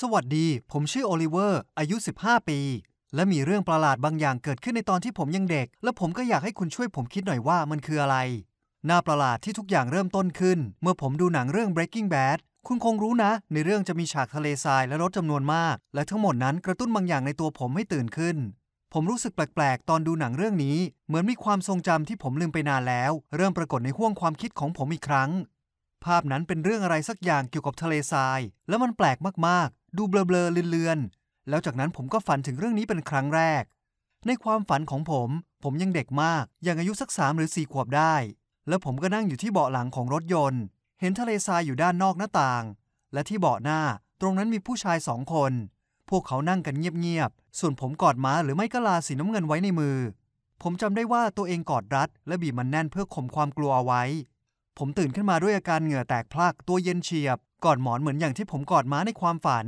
สวัสดี ผมชื่อโอลิเวอร์ อายุ 15 ปี และมีเรื่องประหลาดบางอย่างเกิดขึ้นในตอนที่ผมยังเด็ก และผมก็อยากให้คุณช่วยผมคิดหน่อยว่ามันคืออะไร น่าประหลาดที่ทุกอย่างเริ่มต้นขึ้น เมื่อผมดูหนังเรื่อง Breaking Bad คุณคงรู้นะ ในเรื่องจะมีฉากทะเลทรายและรถจำนวนมาก และทั้งหมดนั้นกระตุ้นบางอย่างในตัวผมให้ตื่นขึ้น ผมรู้สึกแปลกๆ ตอนดูหนังเรื่องนี้ เหมือนมีความทรงจำที่ผมลืมไปนานแล้ว เริ่มปรากฏในห้วงความคิดของผมอีกครั้ง ภาพนั้นเป็นเรื่องอะไรสักอย่างเกี่ยวกับทะเลทราย และมันแปลกมากๆ ดูเบลอๆเลือนๆ แล้วจากนั้นผมก็ฝันถึงเรื่องนี้เป็นครั้งแรก ในความฝันของผม ผมยังเด็กมากยังอายุสักสามหรือสี่ขวบได้ แล้วผมก็นั่งอยู่ที่เบาะหลังของรถยนต์ เห็นทะเลทรายอยู่ด้านนอกหน้าต่าง และที่เบาะหน้าตรงนั้นมีผู้ชายสองคน พวกเขานั่งกันเงียบๆ ส่วนผมกอดม้าหรือไม่ก็ลาสีน้ำเงินไว้ในมือ ผมจำได้ว่าตัวเองกอดรัด และบีบมันแน่นเพื่อข่มความกลัวเอาไว้ ผมตื่นขึ้นมาด้วยอาการเหงื่อแตกพลักตัวเย็นเฉียบกอดหมอนเหมือนอย่างที่ผมกอดม้าในความฝัน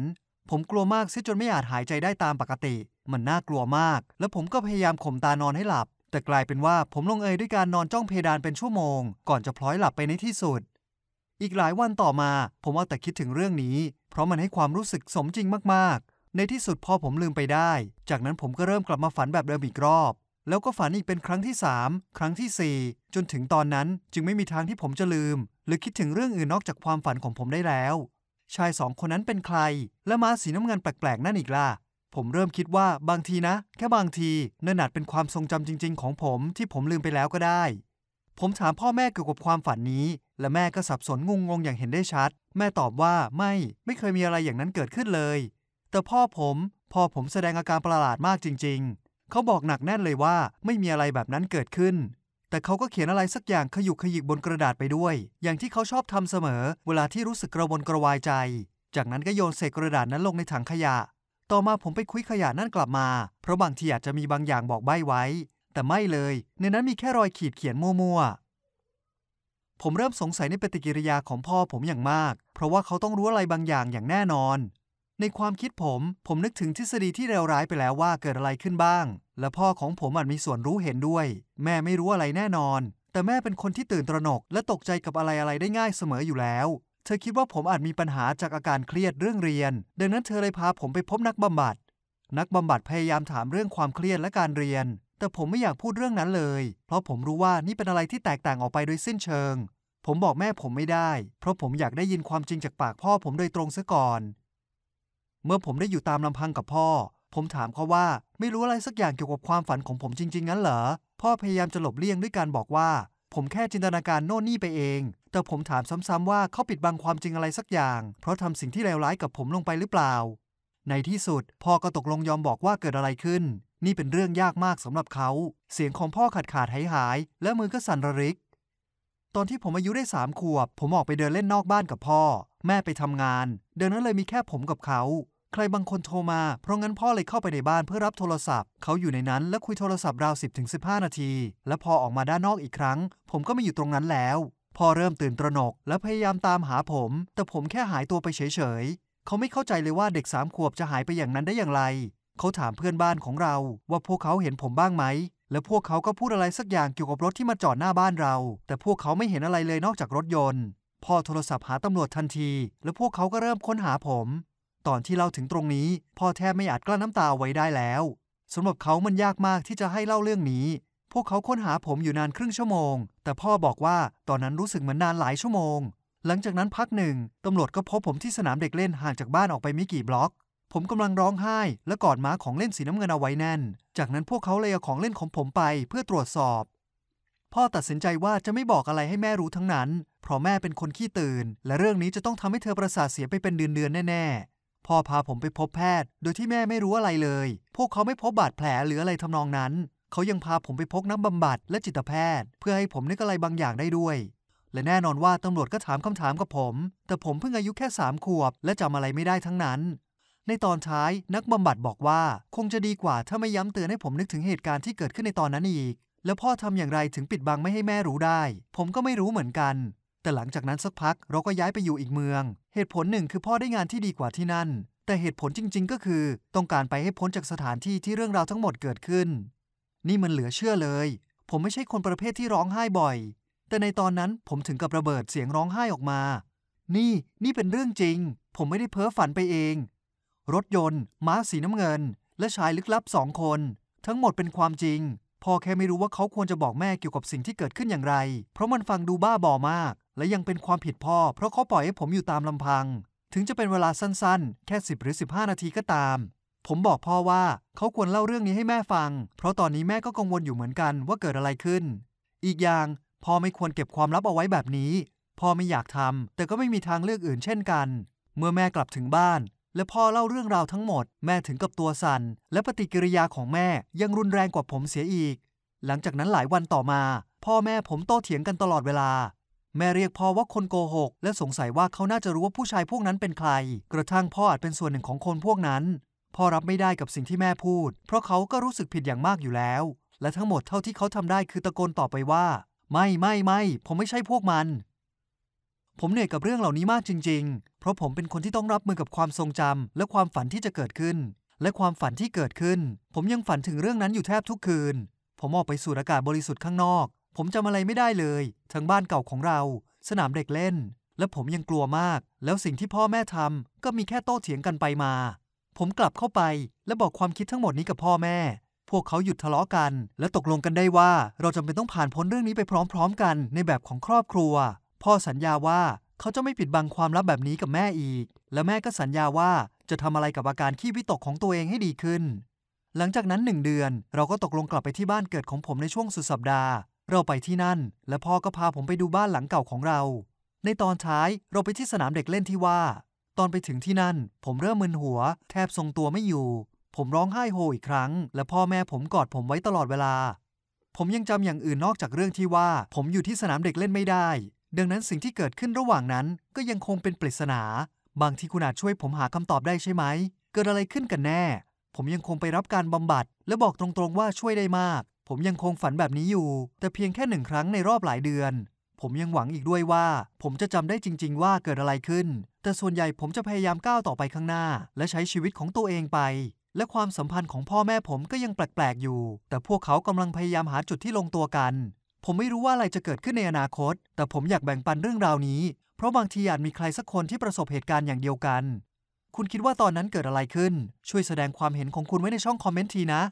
ผมกลัวมากเสียจนไม่อาจหายใจได้ตามปกติ มันน่ากลัวมาก และผมก็พยายามข่มตานอนให้หลับ แต่กลายเป็นว่าผมลงเอยด้วยการนอนจ้องเพดานเป็นชั่วโมง ก่อนจะพลอยหลับไปในที่สุด อีกหลายวันต่อมา ผมเอาแต่คิดถึงเรื่องนี้ เพราะมันให้ความรู้สึกสมจริงมากๆ ในที่สุดพอผมลืมไปได้ จากนั้นผมก็เริ่มกลับมาฝันแบบเดิมอีกรอบ แล้วก็ฝันอีกเป็นครั้งที่ 3 ครั้งทีสี่ 4 จนถึงตอนนั้นจึงไม่มีทางที่ผมจะลืม หรือคิดถึงเรื่องอื่นนอกจากความฝันของผมได้แล้ว ชายสองคนนั้นเป็นใคร และมาสีน้ำเงินแปลกๆ นั่นอีกล่ะ ผมเริ่มคิดว่าบางทีนะ แค่บางทีนั่นอาจเป็นความทรงจำจริง ๆ ของผมที่ผมลืมไปแล้วก็ได้ ผมถามพ่อแม่เกี่ยวกับความฝันนี้ และแม่ก็สับสนงงงๆอย่างเห็นได้ชัด แม่ตอบว่าไม่ไม่เคยมีอะไรอย่างนั้นเกิดขึ้นเลย แต่พ่อผมพ่อผมแสดงอาการประหลาดมากจริง ๆ เขาบอกหนักแน่นเลยว่าไม่มีอะไรแบบนั้นเกิดขึ้น แต่เขาก็เขียนอะไรสักอย่างขยุกขยิกบนกระดาษไปด้วย อย่างที่เขาชอบทำเสมอ เวลาที่รู้สึกกระวนกระวายใจ จากนั้นก็โยนเศษกระดาษนั้นลงในถังขยะ ต่อมาผมไปคุยขยะนั่นกลับมา เพราะบางทีอาจจะมีบางอย่างบอกใบ้ไว้ แต่ไม่เลย ในนั้นมีแค่รอยขีดเขียนมั่วๆผมเริ่มสงสัยในปฏิกิริยาของพ่อผมอย่างมาก เพราะว่าเขาต้องรู้อะไรบางอย่างอย่างแน่นอน ในความคิดผม ผมนึกถึงทฤษฎีที่เลวร้ายไปแล้วว่าเกิดอะไรขึ้นบ้าง และพ่อของผมอาจมีส่วนรู้เห็นด้วย แม่ไม่รู้อะไรแน่นอน แต่แม่เป็นคนที่ตื่นตระหนก และตกใจกับอะไรอะไรได้ง่ายเสมออยู่แล้ว เธอคิดว่าผมอาจมีปัญหาจากอาการเครียดเรื่องเรียน ดังนั้นเธอเลยพาผมไปพบนักบำบัด นักบำบัดพยายามถามเรื่องความเครียดและการเรียน แต่ผมไม่อยากพูดเรื่องนั้นเลย เพราะผมรู้ว่านี่เป็นอะไรที่แตกต่างออกไปโดยสิ้นเชิงผมบอกแม่ผมไม่ได้ เพราะผมอยากได้ยินความจริงจากปากพ่อผมโดยตรงซะก่อน เมื่อผมได้อยู่ตามลำพังกับพ่อ ผมถามเขาว่าไม่รู้อะไรสักอย่างเกี่ยวกับความฝันของผมจริง ๆ งั้นเหรอ พ่อพยายามจะหลบเลี่ยงด้วยการบอกว่า ผมแค่จินตนาการโน่นนี่ไปเอง แต่ผมถามซ้ำๆว่าเขาปิดบังความจริงอะไรสักอย่าง เพราะทำสิ่งที่เลวร้ายกับผมลงไปหรือเปล่า ในที่สุดพ่อก็ตกลงยอมบอกว่าเกิดอะไรขึ้น นี่เป็นเรื่องยากมากสำหรับเขา เสียงของพ่อขาดขาดหายหาย และมือก็สั่นระริกตอนที่ผมอายุได้สามขวบ ผมออกไปเดินเล่นนอกบ้านกับพ่อ แม่ไปทำงาน เดังนั้นเลยมีแค่ผมกับเขา ใครบางคนโทรมา เพราะงั้นพ่อเลยเข้าไปในบ้านเพื่อรับโทรศัพท์ เขาอยู่ในนั้นและคุยโทรศัพท์ราว 10-15ถึงนาที และพอออกมาด้านนอกอีกครั้ง ผมก็ไม่อยู่ตรงนั้นแล้ว พ่อเริ่มตื่นตระหนก และพยายามตามหาผม แต่ผมแค่หายตัวไปเฉยๆ เขาไม่เข้าใจเลยว่าเด็กสามขวบจะหายไปอย่างนั้นได้อย่างไร เขาถามเพื่อนบ้านของเราว่าพวกเขาเห็นผมบ้างไหม และพวกเขาก็พูดอะไรสักอย่างเกี่ยวกับรถที่มาจอดหน้าบ้านเรา แต่พวกเขาไม่เห็นอะไรเลยนอกจากรถยนต์พ่อโทรศัพท์หาตำรวจทันที และพวกเขาก็เริ่มค้นหาผม ตอนที่เล่าถึงตรงนี้พ่อแทบไม่อาจกลั้นน้ำตาเอาไว้ได้แล้วสำหรับเขามันยากมากที่จะให้เล่าเรื่องนี้ พวกเขาค้นหาผมอยู่นานครึ่งชั่วโมง แต่พ่อบอกว่าตอนนั้นรู้สึกเหมือนนานหลายชั่วโมง หลังจากนั้นพักหนึ่งตำรวจก็พบผมที่สนามเด็กเล่นห่างจากบ้านออกไปไม่กี่บล็อก ผมกำลังร้องไห้และกอดม้าของเล่นสีน้ำเงินเอาไว้แน่น จากนั้นพวกเขาเลยเอาของเล่นของผมไปเพื่อตรวจสอบ พ่อตัดสินใจว่าจะไม่บอกอะไรให้แม่รู้ทั้งนั้น เพราะแม่เป็นคนขี้ตื่น และเรื่องนี้จะต้องทำให้เธอประสาทเสียไปเป็นเดือนๆแน่ๆ พ่อพาผมไปพบแพทย์ โดยที่แม่ไม่รู้อะไรเลย พวกเขาไม่พบบาดแผลหรืออะไรทำนองนั้น เขายังพาผมไปพบนักบำบัดและจิตแพทย์ เพื่อให้ผมนึกอะไรบางอย่างได้ด้วย และแน่นอนว่าตำรวจก็ถามคำถามกับผม แต่ผมเพิ่งอายุแค่สามขวบ และจำอะไรไม่ได้ทั้งนั้น ในตอนท้ายนักบำบัดบอกว่า คงจะดีกว่าถ้าไม่ย้ำเตือนให้ผมนึกถึงเหตุการณ์ที่เกิดขึ้นในตอนนั้นอีก แล้วพ่อทำอย่างไรถึงปิดบังไม่ให้แม่รู้ได้ ผมก็ไม่รู้เหมือนกัน แต่หลังจากนั้นสักพักเราก็ย้ายไปอยู่อีกเมือง เหตุผลหนึ่งคือพ่อได้งานที่ดีกว่าที่นั่น แต่เหตุผลจริง ๆ ก็คือ ต้องการไปให้พ้นจากสถานที่ที่เรื่องราวทั้งหมดเกิดขึ้น นี่มันเหลือเชื่อเลย ผมไม่ใช่คนประเภทที่ร้องไห้บ่อย แต่ในตอนนั้นผมถึงกับระเบิดเสียงร้องไห้ออกมา นี่นี่เป็นเรื่องจริง ผมไม่ได้เพ้อฝันไปเอง รถยนต์ ม้าสีน้ำเงิน และชายลึกลับสองคน ทั้งหมดเป็นความจริงพ่อแค่ไม่รู้ว่าเขาควรจะบอกแม่เกี่ยวกับสิ่งที่เกิดขึ้นอย่างไร เพราะมันฟังดูบ้าบอมาก และยังเป็นความผิดพ่อ เพราะเขาปล่อยให้ผมอยู่ตามลำพัง ถึงจะเป็นเวลาสั้นๆ แค่ 10 หรือ 15 นาทีก็ตาม ผมบอกพ่อว่าเขาควรเล่าเรื่องนี้ให้แม่ฟัง เพราะตอนนี้แม่ก็กังวลอยู่เหมือนกันว่าเกิดอะไรขึ้น อีกอย่างพ่อไม่ควรเก็บความลับเอาไว้แบบนี้ พ่อไม่อยากทำแต่ก็ไม่มีทางเลือกอื่นเช่นกัน เมื่อแม่กลับถึงบ้าน และพ่อเล่าเรื่องราวทั้งหมด แม่ถึงกับตัวสั่นและปฏิกิริยาของแม่ยังรุนแรงกว่าผมเสียอีก หลังจากนั้นหลายวันต่อมา พ่อแม่ผมโต้เถียงกันตลอดเวลา แม่เรียกพ่อว่าคนโกหก และสงสัยว่าเขาน่าจะรู้ว่าผู้ชายพวกนั้นเป็นใคร กระทั่งพ่ออาจเป็นส่วนหนึ่งของคนพวกนั้น พ่อรับไม่ได้กับสิ่งที่แม่พูด เพราะเขาก็รู้สึกผิดอย่างมากอยู่แล้ว และทั้งหมดเท่าที่เขาทำได้คือตะโกนต่อไปว่า ไม่ไม่ไม่ผมไม่ใช่พวกมัน ผมเหนื่อยกับเรื่องเหล่านี้มากจริง ๆ เพราะผมเป็นคนที่ต้องรับมือกับความทรงจำและความฝันที่จะเกิดขึ้น และความฝันที่เกิดขึ้น ผมยังฝันถึงเรื่องนั้นอยู่แทบทุกคืน ผมออกไปสูดอากาศบริสุทธิ์ข้างนอก ผมจำอะไรไม่ได้เลย ทั้งบ้านเก่าของเรา สนามเด็กเล่น และผมยังกลัวมาก แล้วสิ่งที่พ่อแม่ทำก็มีแค่โต้เถียงกันไปมา ผมกลับเข้าไปและบอกความคิดทั้งหมดนี้กับพ่อแม่ พวกเขาหยุดทะเลาะกัน และตกลงกันได้ว่าเราจำเป็นต้องผ่านพ้นเรื่องนี้ไปพร้อม ๆ กันในแบบของครอบครัว พ่อสัญญาว่าเขาจะไม่ปิดบังความลับแบบนี้กับแม่อีก และแม่ก็สัญญาว่าจะทำอะไรกับอาการขี้วิตกของตัวเองให้ดีขึ้นหลังจากนั้นหนึ่งเดือนเราก็ตกลงกลับไปที่บ้านเกิดของผมในช่วงสุดสัปดาห์ เราไปที่นั่น และพ่อก็พาผมไปดูบ้านหลังเก่าของเรา ในตอนท้ายเราไปที่สนามเด็กเล่นที่ว่า ตอนไปถึงที่นั่น ผมเริ่มมึนหัว แทบทรงตัวไม่อยู่ ผมร้องไห้โฮอีกครั้ง และพ่อแม่ผมกอดผมไว้ตลอดเวลา ผมยังจำอย่างอื่นนอกจากเรื่องที่ว่า ผมอยู่ที่สนามเด็กเล่นไม่ได้ ดังนั้นสิ่งที่เกิดขึ้นระหว่างนั้นก็ยังคงเป็นปริศนา บางที่คุณอาจช่วยผมหาคำตอบได้ใช่ไหม เกิดอะไรขึ้นกันแน่ ผมยังคงไปรับการบำบัด และบอกตรงๆว่าช่วยได้มาก ผมยังคงฝันแบบนี้อยู่ แต่เพียงแค่หนึ่งครั้งในรอบหลายเดือน ผมยังหวังอีกด้วยว่า ผมจะจำได้จริง ๆ ว่าเกิดอะไรขึ้น แต่ส่วนใหญ่ผมจะพยายามก้าวต่อไปข้างหน้า และใช้ชีวิตของตัวเองไป และความสัมพันธ์ของพ่อแม่ผมก็ยังแปลกๆอยู่ แต่พวกเขากำลังพยายามหาจุดที่ลงตัวกัน ผมไม่รู้ว่าอะไรจะเกิดขึ้นในอนาคต แต่ผมอยากแบ่งปันเรื่องราวนี้ เพราะบางทีอาจมีใครสักคนที่ประสบเหตุการณ์อย่างเดียวกัน คุณคิดว่าตอนนั้นเกิดอะไรขึ้น ช่วยแสดงความเห็นของคุณไว้ในช่องคอมเมนต์ทีนะ